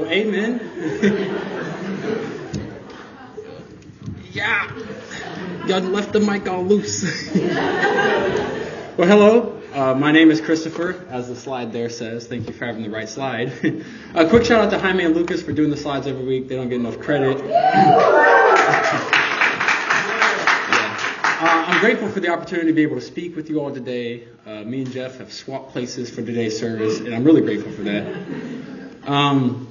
Well, amen. yeah. God left the mic all loose. well, hello. Uh, my name is Christopher, as the slide there says. Thank you for having the right slide. A quick shout out to Jaime and Lucas for doing the slides every week. They don't get enough credit. Uh, I'm grateful for the opportunity to be able to speak with you all today. Uh, me and Jeff have swapped places for today's service, and I'm really grateful for that. Um,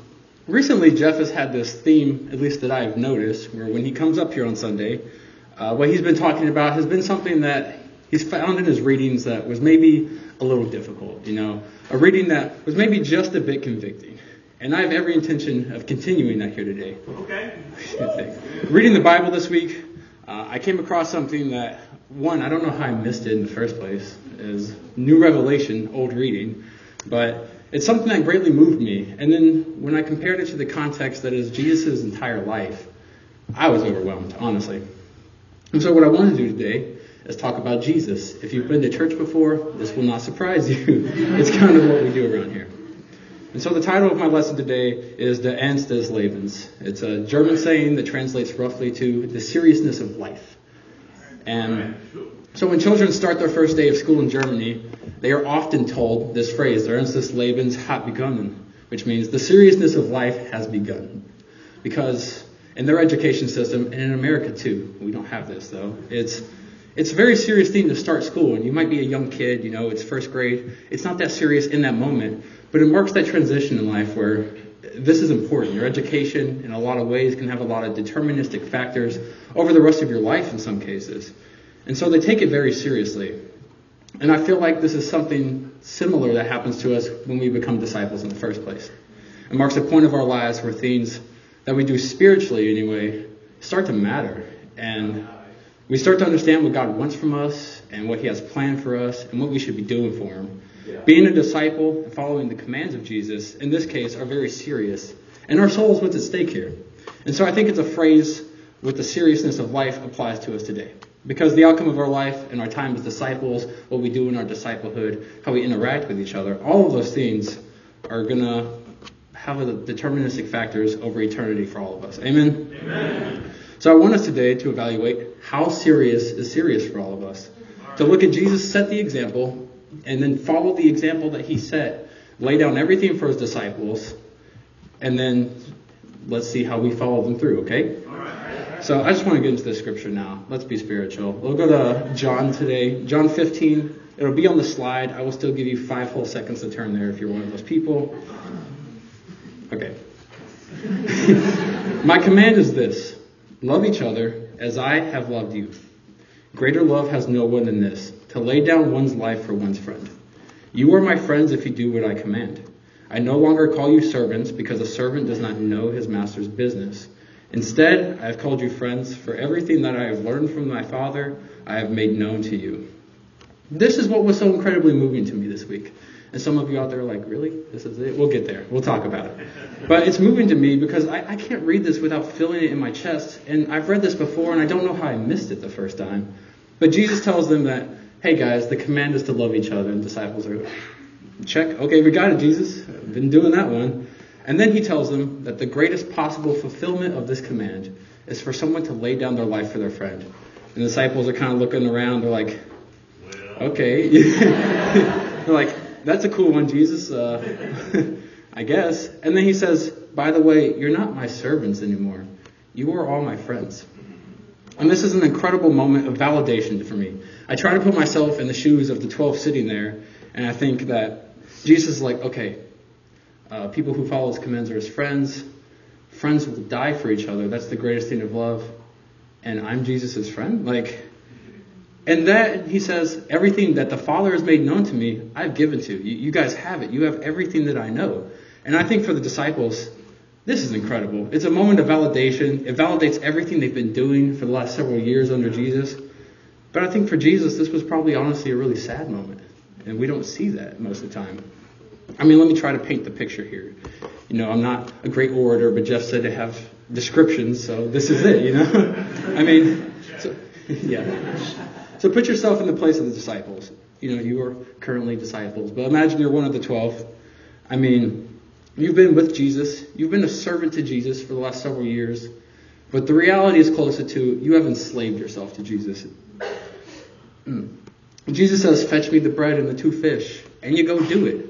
recently, Jeff has had this theme, at least that I've noticed, where when he comes up here on Sunday, uh, what he's been talking about has been something that he's found in his readings that was maybe a little difficult. You know, a reading that was maybe just a bit convicting. And I have every intention of continuing that here today. Okay. Reading the Bible this week, uh, I came across something that, one, I don't know how I missed it in the first place, is new revelation, old reading, but it's something that greatly moved me. And then when I compared it to the context that is Jesus' entire life, I was overwhelmed, honestly. And so what I want to do today is talk about Jesus. If you've been to church before, this will not surprise you. it's kind of what we do around here. And so the title of my lesson today is Der Ernst des Lebens. It's a German saying that translates roughly to the seriousness of life. And so when children start their first day of school in Germany, they are often told this phrase, Der Ernst des Lebens hat begonnen, which means the seriousness of life has begun. Because in their education system, and in America too, we don't have this though, it's it's a very serious thing to start school, and you might be a young kid, you know, it's first grade. It's not that serious in that moment, but it marks that transition in life where this is important. Your education, in a lot of ways, can have a lot of deterministic factors over the rest of your life in some cases. And so they take it very seriously. And I feel like this is something similar that happens to us when we become disciples in the first place. It marks a point of our lives where things that we do spiritually, anyway, start to matter. And we start to understand what God wants from us and what He has planned for us and what we should be doing for Him. Being a disciple and following the commands of Jesus, in this case, are very serious. And our soul is what's at stake here. And so I think it's a phrase with the seriousness of life applies to us today. Because the outcome of our life and our time as disciples, what we do in our disciplehood, how we interact with each other, all of those things are going to have a deterministic factors over eternity for all of us. Amen? Amen. So I want us today to evaluate how serious is serious for all of us. To look at Jesus set the example and then follow the example that he set, lay down everything for his disciples, and then let's see how we follow them through, okay? So I just want to get into the scripture now. Let's be spiritual. We'll go to John today. John 15. It'll be on the slide. I will still give you five whole seconds to turn there if you're one of those people. Okay. My command is this love each other as I have loved you. Greater love has no one than this to lay down one's life for one's friend. You are my friends if you do what I command. I no longer call you servants because a servant does not know his master's business. Instead, I have called you friends, for everything that I have learned from my Father, I have made known to you. This is what was so incredibly moving to me this week. And some of you out there are like, really? This is it? We'll get there. We'll talk about it. But it's moving to me because I, I can't read this without feeling it in my chest. And I've read this before, and I don't know how I missed it the first time. But Jesus tells them that, hey guys, the command is to love each other. And disciples are, check. Okay, we got it, Jesus. I've been doing that one. And then he tells them that the greatest possible fulfillment of this command is for someone to lay down their life for their friend. And the disciples are kind of looking around. They're like, okay. they're like, that's a cool one, Jesus. Uh, I guess. And then he says, by the way, you're not my servants anymore. You are all my friends. And this is an incredible moment of validation for me. I try to put myself in the shoes of the 12 sitting there, and I think that Jesus is like, okay, uh, people who follow his commands are his friends. Friends will die for each other. That's the greatest thing of love. And I'm Jesus' friend? Like, and that, he says, everything that the Father has made known to me, I've given to you. You guys have it. You have everything that I know. And I think for the disciples, this is incredible. It's a moment of validation. It validates everything they've been doing for the last several years under Jesus. But I think for Jesus, this was probably honestly a really sad moment. And we don't see that most of the time. I mean, let me try to paint the picture here. You know, I'm not a great orator, but Jeff said to have descriptions, so this is it, you know? I mean, so, yeah. So put yourself in the place of the disciples. You know, you are currently disciples, but imagine you're one of the twelve. I mean, You've been with Jesus, you've been a servant to Jesus for the last several years, but the reality is closer to you have enslaved yourself to Jesus. Mm. Jesus says, Fetch me the bread and the two fish, and you go do it.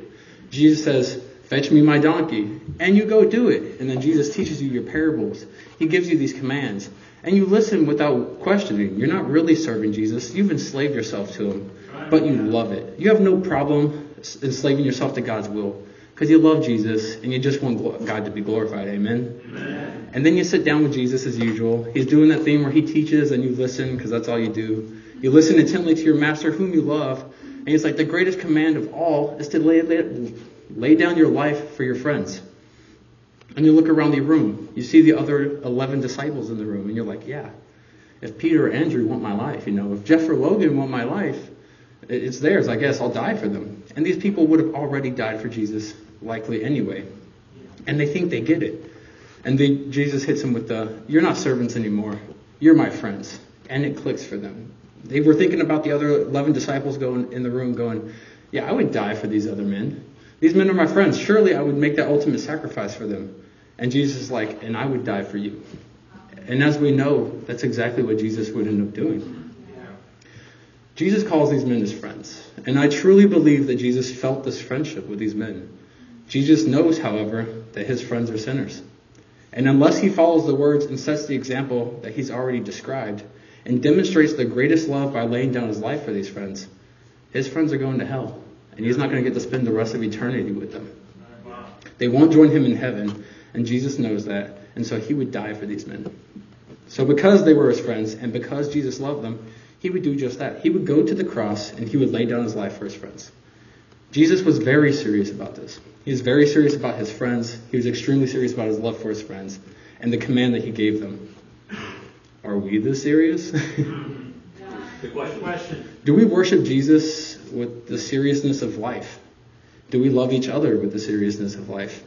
Jesus says, Fetch me my donkey, and you go do it. And then Jesus teaches you your parables. He gives you these commands, and you listen without questioning. You're not really serving Jesus, you've enslaved yourself to him, but you love it. You have no problem enslaving yourself to God's will because you love Jesus and you just want God to be glorified. Amen? Amen. And then you sit down with Jesus as usual. He's doing that thing where he teaches and you listen because that's all you do. You listen intently to your master whom you love. And it's like the greatest command of all is to lay, lay, lay down your life for your friends. And you look around the room. You see the other 11 disciples in the room and you're like, yeah, if Peter or Andrew want my life, you know, if Jeff or Logan want my life, it's theirs. I guess I'll die for them. And these people would have already died for Jesus likely anyway. And they think they get it. And they, Jesus hits them with the, You're not servants anymore. You're my friends. And it clicks for them. They were thinking about the other 11 disciples going in the room, going, Yeah, I would die for these other men. These men are my friends. Surely I would make that ultimate sacrifice for them. And Jesus is like, And I would die for you. And as we know, that's exactly what Jesus would end up doing. Jesus calls these men his friends. And I truly believe that Jesus felt this friendship with these men. Jesus knows, however, that his friends are sinners. And unless he follows the words and sets the example that he's already described and demonstrates the greatest love by laying down his life for these friends, his friends are going to hell. And he's not going to get to spend the rest of eternity with them. They won't join him in heaven, and Jesus knows that. And so he would die for these men. So because they were his friends and because Jesus loved them, he would do just that. He would go to the cross and he would lay down his life for his friends. Jesus was very serious about this. He was very serious about his friends. He was extremely serious about his love for his friends and the command that he gave them. Are we this serious? Good question. Do we worship Jesus with the seriousness of life? Do we love each other with the seriousness of life?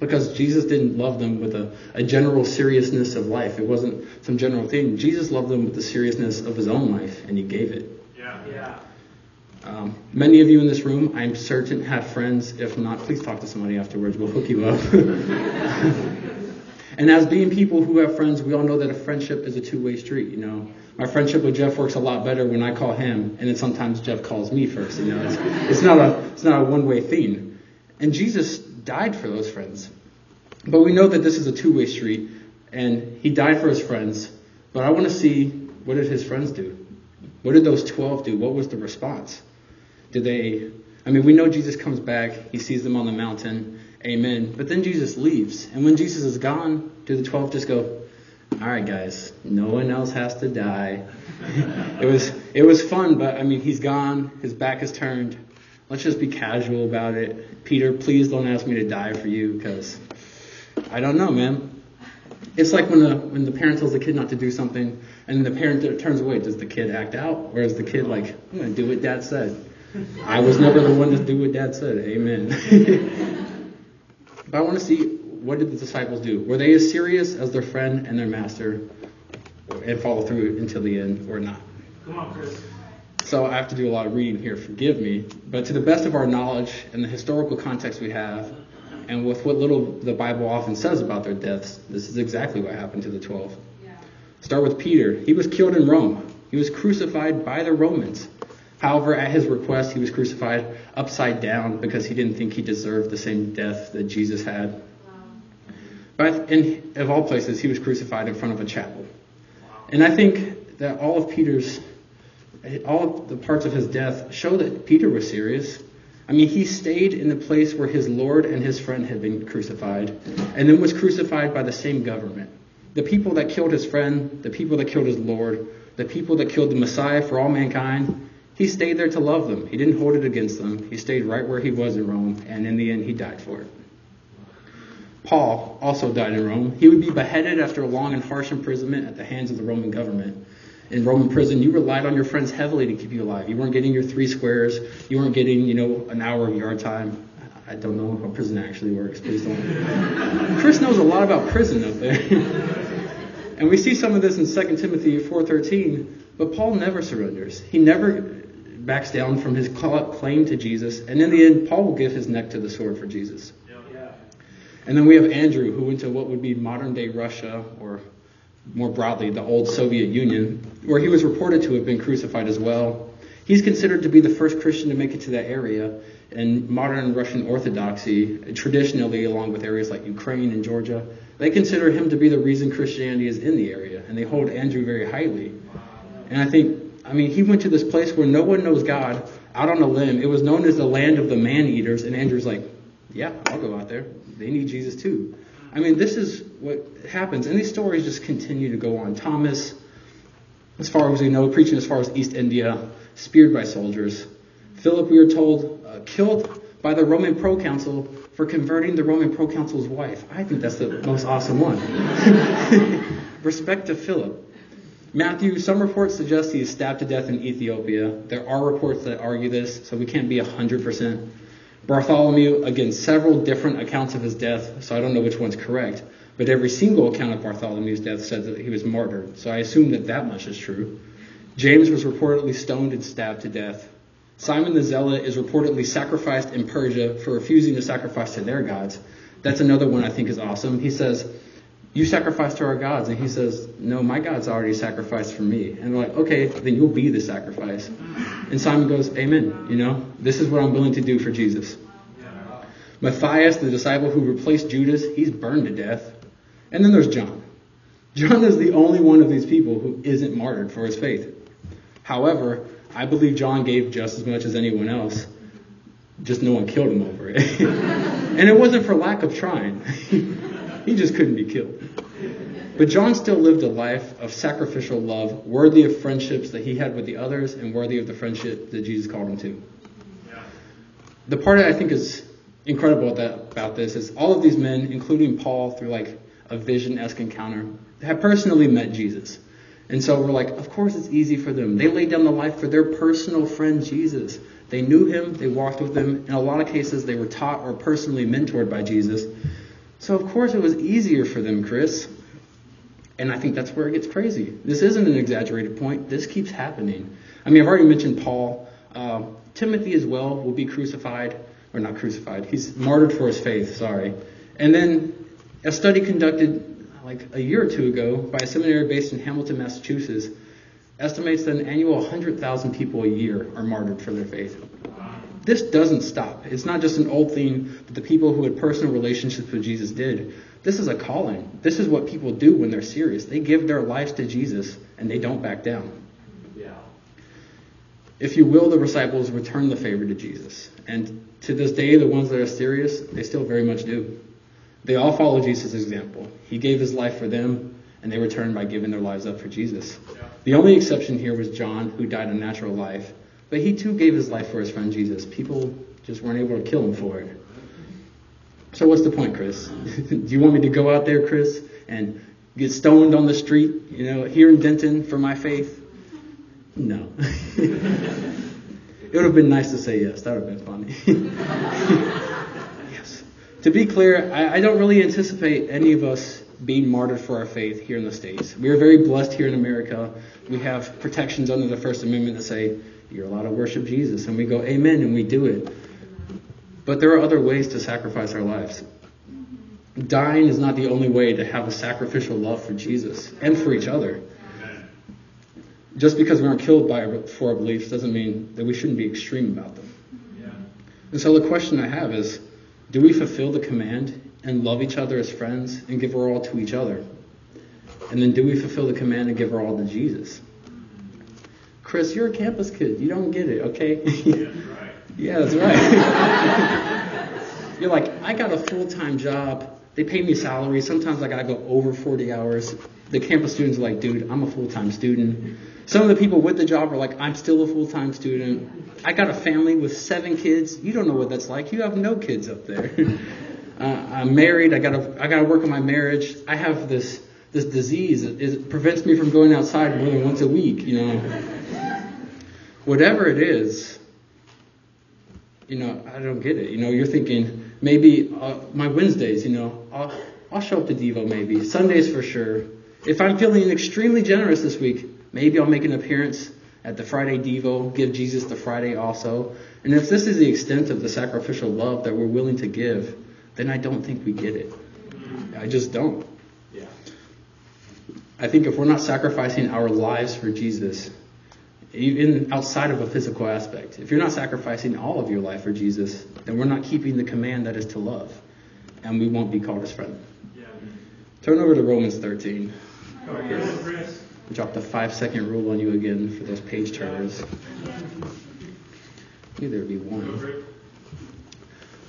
Because Jesus didn't love them with a, a general seriousness of life. It wasn't some general thing. Jesus loved them with the seriousness of his own life, and he gave it. Yeah. Yeah. Um, many of you in this room, I'm certain, have friends. If not, please talk to somebody afterwards. We'll hook you up. and as being people who have friends, we all know that a friendship is a two-way street. You know, my friendship with Jeff works a lot better when I call him, and then sometimes Jeff calls me first. You know, it's, it's not a it's not a one-way thing. And Jesus died for those friends, but we know that this is a two-way street, and he died for his friends. But I want to see what did his friends do? What did those 12 do? What was the response? Did they, I mean, we know Jesus comes back, he sees them on the mountain, amen. But then Jesus leaves. And when Jesus is gone, do the 12 just go, all right, guys, no one else has to die. it was it was fun, but I mean, he's gone. His back is turned. Let's just be casual about it. Peter, please don't ask me to die for you, because I don't know, man. It's like when the when the parent tells the kid not to do something, and the parent turns away. Does the kid act out, or is the kid like, I'm gonna do what dad said? I was never the one to do what dad said. Amen. but I want to see what did the disciples do? Were they as serious as their friend and their master and follow through until the end or not? Come on, Chris. So I have to do a lot of reading here, forgive me. But to the best of our knowledge and the historical context we have, and with what little the Bible often says about their deaths, this is exactly what happened to the twelve. Yeah. Start with Peter. He was killed in Rome. He was crucified by the Romans. However, at his request, he was crucified upside down because he didn't think he deserved the same death that Jesus had. But in, of all places, he was crucified in front of a chapel. And I think that all of Peter's, all of the parts of his death show that Peter was serious. I mean, he stayed in the place where his Lord and his friend had been crucified, and then was crucified by the same government. The people that killed his friend, the people that killed his Lord, the people that killed the Messiah for all mankind, he stayed there to love them. He didn't hold it against them. He stayed right where he was in Rome, and in the end, he died for it. Paul also died in Rome. He would be beheaded after a long and harsh imprisonment at the hands of the Roman government. In Roman prison, you relied on your friends heavily to keep you alive. You weren't getting your three squares. You weren't getting, you know, an hour of yard time. I don't know how prison actually works. Please don't. Chris knows a lot about prison up there. and we see some of this in 2 Timothy 4.13. But Paul never surrenders. He never backs down from his claim to Jesus, and in the end, Paul will give his neck to the sword for Jesus. Yeah. And then we have Andrew, who went to what would be modern day Russia, or more broadly, the old Soviet Union, where he was reported to have been crucified as well. He's considered to be the first Christian to make it to that area, and modern Russian Orthodoxy, traditionally, along with areas like Ukraine and Georgia, they consider him to be the reason Christianity is in the area, and they hold Andrew very highly. And I think, I mean, he went to this place where no one knows God, out on a limb. It was known as the land of the man eaters, and Andrew's like, yeah, I'll go out there. They need Jesus too. I mean, this is what happens, and these stories just continue to go on. Thomas, as far as we know, preaching as far as East India, speared by soldiers. Philip, we are told, uh, killed by the Roman proconsul for converting the Roman proconsul's wife. I think that's the most awesome one. Respect to Philip. Matthew, some reports suggest he is stabbed to death in Ethiopia. There are reports that argue this, so we can't be 100%. Bartholomew, again, several different accounts of his death, so I don't know which one's correct. But every single account of Bartholomew's death says that he was martyred, so I assume that that much is true. James was reportedly stoned and stabbed to death. Simon the Zealot is reportedly sacrificed in Persia for refusing to sacrifice to their gods. That's another one I think is awesome. He says, You sacrifice to our gods. And he says, No, my God's already sacrificed for me. And they're like, Okay, then you'll be the sacrifice. And Simon goes, Amen. You know, this is what I'm willing to do for Jesus. Matthias, the disciple who replaced Judas, he's burned to death. And then there's John. John is the only one of these people who isn't martyred for his faith. However, I believe John gave just as much as anyone else. Just no one killed him over it. and it wasn't for lack of trying. he just couldn't be killed. But John still lived a life of sacrificial love, worthy of friendships that he had with the others and worthy of the friendship that Jesus called him to. The part that I think is incredible about this is all of these men, including Paul, through like a vision-esque encounter, have personally met Jesus. And so we're like, of course it's easy for them. They laid down the life for their personal friend Jesus. They knew him, they walked with him. In a lot of cases, they were taught or personally mentored by Jesus. So of course it was easier for them, Chris. And I think that's where it gets crazy. This isn't an exaggerated point. This keeps happening. I mean, I've already mentioned Paul. Uh, Timothy as well will be crucified, or not crucified. He's martyred for his faith, sorry. And then a study conducted like a year or two ago by a seminary based in Hamilton, Massachusetts, estimates that an annual 100,000 people a year are martyred for their faith. This doesn't stop. It's not just an old thing that the people who had personal relationships with Jesus did. This is a calling. This is what people do when they're serious. They give their lives to Jesus and they don't back down. Yeah. If you will, the disciples return the favor to Jesus. And to this day, the ones that are serious, they still very much do. They all follow Jesus' example. He gave his life for them, and they returned by giving their lives up for Jesus. Yeah. The only exception here was John, who died a natural life, but he too gave his life for his friend Jesus. People just weren't able to kill him for it. So what's the point, Chris? Do you want me to go out there, Chris, and get stoned on the street, you know, here in Denton for my faith? No. it would have been nice to say yes. That would have been funny. yes. To be clear, I, I don't really anticipate any of us being martyred for our faith here in the States. We are very blessed here in America. We have protections under the First Amendment that say you're allowed to worship Jesus, and we go, Amen, and we do it. But there are other ways to sacrifice our lives. Dying is not the only way to have a sacrificial love for Jesus and for each other. Just because we aren't killed by our, for our beliefs doesn't mean that we shouldn't be extreme about them. Yeah. And so the question I have is do we fulfill the command and love each other as friends and give our all to each other? And then do we fulfill the command and give our all to Jesus? Chris, you're a campus kid. You don't get it, okay? Yeah, right. yeah, that's right. you're like, I got a full time job. They pay me salary. Sometimes I got to go over 40 hours. The campus students are like, dude, I'm a full time student. Some of the people with the job are like, I'm still a full time student. I got a family with seven kids. You don't know what that's like. You have no kids up there. uh, I'm married. I gotta I gotta work on my marriage. I have this this disease. It, it prevents me from going outside more than once a week. You know, whatever it is. You know, I don't get it. You know, you're thinking maybe uh, my Wednesdays. You know, I'll I'll show up to Devo maybe Sundays for sure. If I'm feeling extremely generous this week, maybe I'll make an appearance at the Friday Devo, give Jesus the Friday also. And if this is the extent of the sacrificial love that we're willing to give, then I don't think we get it. I just don't. Yeah. I think if we're not sacrificing our lives for Jesus, even outside of a physical aspect, if you're not sacrificing all of your life for Jesus, then we're not keeping the command that is to love, and we won't be called his friend. Yeah. Turn over to Romans 13. Come on, Chris. Chris. Drop the five second rule on you again for those page turners. Maybe there be one.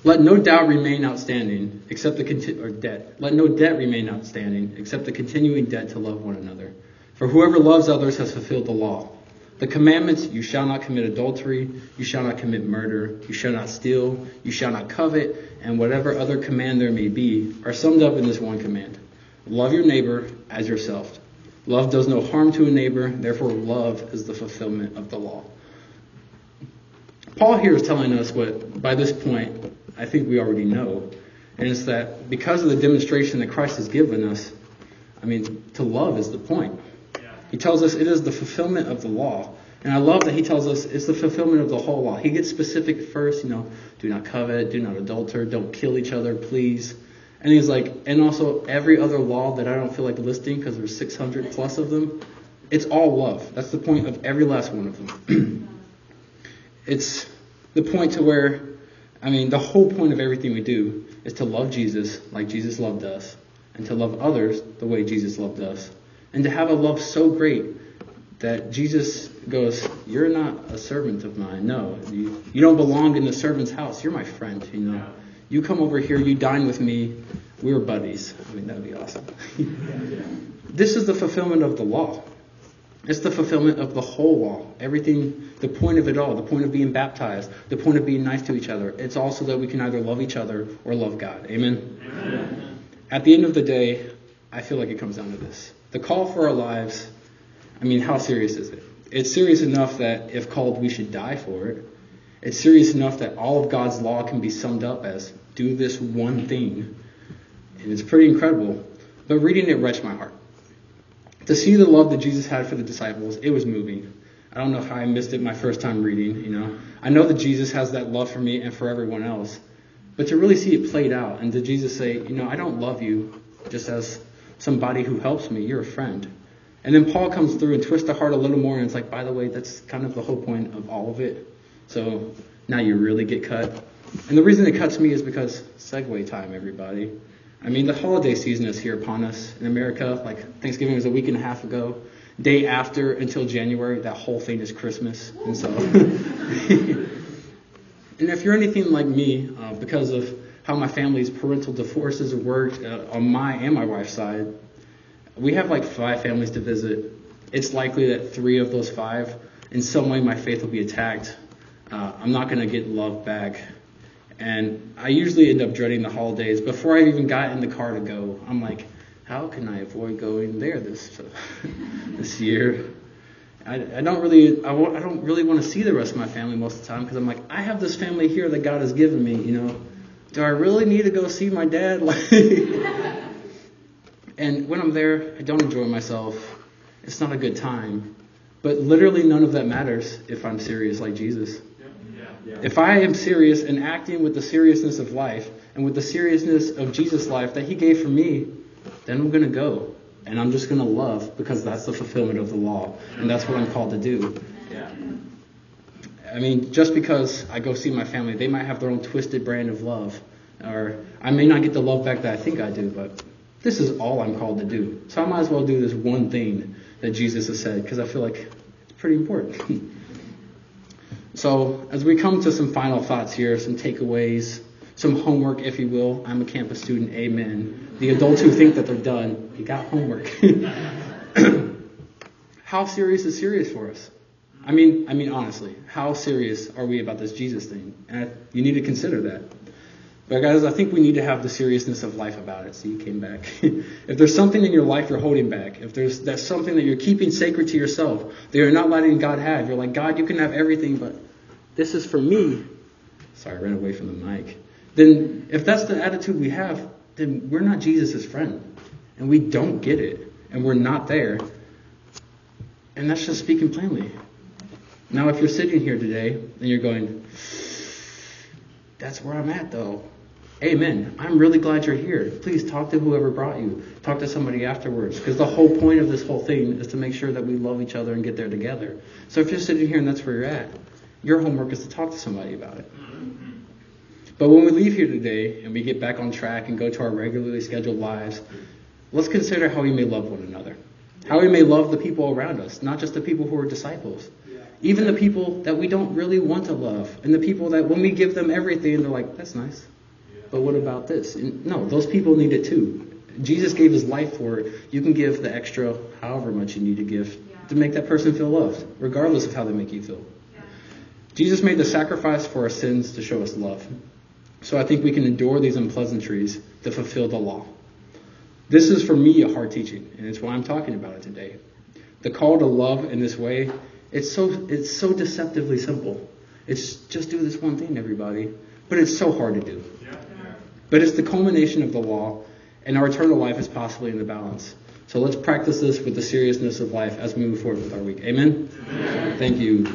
Let no doubt remain outstanding, except the conti- or debt. Let no debt remain outstanding, except the continuing debt to love one another. For whoever loves others has fulfilled the law. The commandments: You shall not commit adultery, you shall not commit murder, you shall not steal, you shall not covet, and whatever other command there may be, are summed up in this one command: Love your neighbor as yourself. Love does no harm to a neighbor, therefore love is the fulfillment of the law. Paul here is telling us what, by this point, I think we already know. And it's that because of the demonstration that Christ has given us, I mean, to love is the point. He tells us it is the fulfillment of the law. And I love that he tells us it's the fulfillment of the whole law. He gets specific first, you know, do not covet, do not adulter, don't kill each other, please. And he's like, and also every other law that I don't feel like listing because there's 600 plus of them, it's all love. That's the point of every last one of them. it's the point to where, I mean, the whole point of everything we do is to love Jesus like Jesus loved us, and to love others the way Jesus loved us, and to have a love so great that Jesus goes, You're not a servant of mine. No, you, you don't belong in the servant's house. You're my friend, you know. You come over here, you dine with me, we're buddies. I mean, that would be awesome. this is the fulfillment of the law. It's the fulfillment of the whole law. Everything, the point of it all, the point of being baptized, the point of being nice to each other. It's also that we can either love each other or love God. Amen? Amen. At the end of the day, I feel like it comes down to this. The call for our lives, I mean, how serious is it? It's serious enough that if called, we should die for it. It's serious enough that all of God's law can be summed up as do this one thing. And it's pretty incredible. But reading it wrenched my heart. To see the love that Jesus had for the disciples, it was moving. I don't know how I missed it my first time reading, you know. I know that Jesus has that love for me and for everyone else. But to really see it played out and to Jesus say, you know, I don't love you just as somebody who helps me. You're a friend. And then Paul comes through and twists the heart a little more, and it's like, by the way, that's kind of the whole point of all of it. So now you really get cut. And the reason it cuts me is because segue time, everybody. I mean, the holiday season is here upon us in America. Like Thanksgiving was a week and a half ago. Day after until January, that whole thing is Christmas. And so, and if you're anything like me, uh, because of how my family's parental divorces worked uh, on my and my wife's side, we have like five families to visit. It's likely that three of those five, in some way, my faith will be attacked. Uh, I'm not going to get love back. And I usually end up dreading the holidays. Before I even got in the car to go, I'm like, how can I avoid going there this this year? I, I don't really I don't really want to see the rest of my family most of the time because I'm like I have this family here that God has given me. You know, do I really need to go see my dad? And when I'm there, I don't enjoy myself. It's not a good time. But literally none of that matters if I'm serious like Jesus. Yeah. Yeah. If I am serious and acting with the seriousness of life and with the seriousness of Jesus' life that he gave for me, then I'm going to go. And I'm just going to love because that's the fulfillment of the law. And that's what I'm called to do. Yeah. I mean, just because I go see my family, they might have their own twisted brand of love. Or I may not get the love back that I think I do, but this is all I'm called to do. So I might as well do this one thing that Jesus has said because I feel like it's pretty important. so as we come to some final thoughts here, some takeaways, some homework, if you will. I'm a campus student, amen. The adults who think that they're done, you got homework. How serious is serious for us? I mean, I mean honestly, how serious are we about this Jesus thing? And I, you need to consider that. But guys, I think we need to have the seriousness of life about it. So you came back. if there's something in your life you're holding back, if there's that's something that you're keeping sacred to yourself, that you're not letting God have, you're like, God, you can have everything, but this is for me. Sorry, I ran away from the mic. Then if that's the attitude we have, then we're not Jesus' friend. And we don't get it. And we're not there. And that's just speaking plainly. Now, if you're sitting here today and you're going, that's where I'm at though. Amen. I'm really glad you're here. Please talk to whoever brought you. Talk to somebody afterwards. Because the whole point of this whole thing is to make sure that we love each other and get there together. So if you're sitting here and that's where you're at, your homework is to talk to somebody about it. But when we leave here today and we get back on track and go to our regularly scheduled lives, let's consider how we may love one another. How we may love the people around us, not just the people who are disciples. Even the people that we don't really want to love. And the people that when we give them everything, they're like, that's nice. But what about this? And no, those people need it too. Jesus gave his life for it. You can give the extra, however much you need to give, to make that person feel loved, regardless of how they make you feel. Jesus made the sacrifice for our sins to show us love. So I think we can endure these unpleasantries to fulfill the law. This is for me a hard teaching, and it's why I'm talking about it today. The call to love in this way, it's so it's so deceptively simple. It's just do this one thing, everybody. But it's so hard to do. But it's the culmination of the law, and our eternal life is possibly in the balance. So let's practice this with the seriousness of life as we move forward with our week. Amen? Amen. Thank you.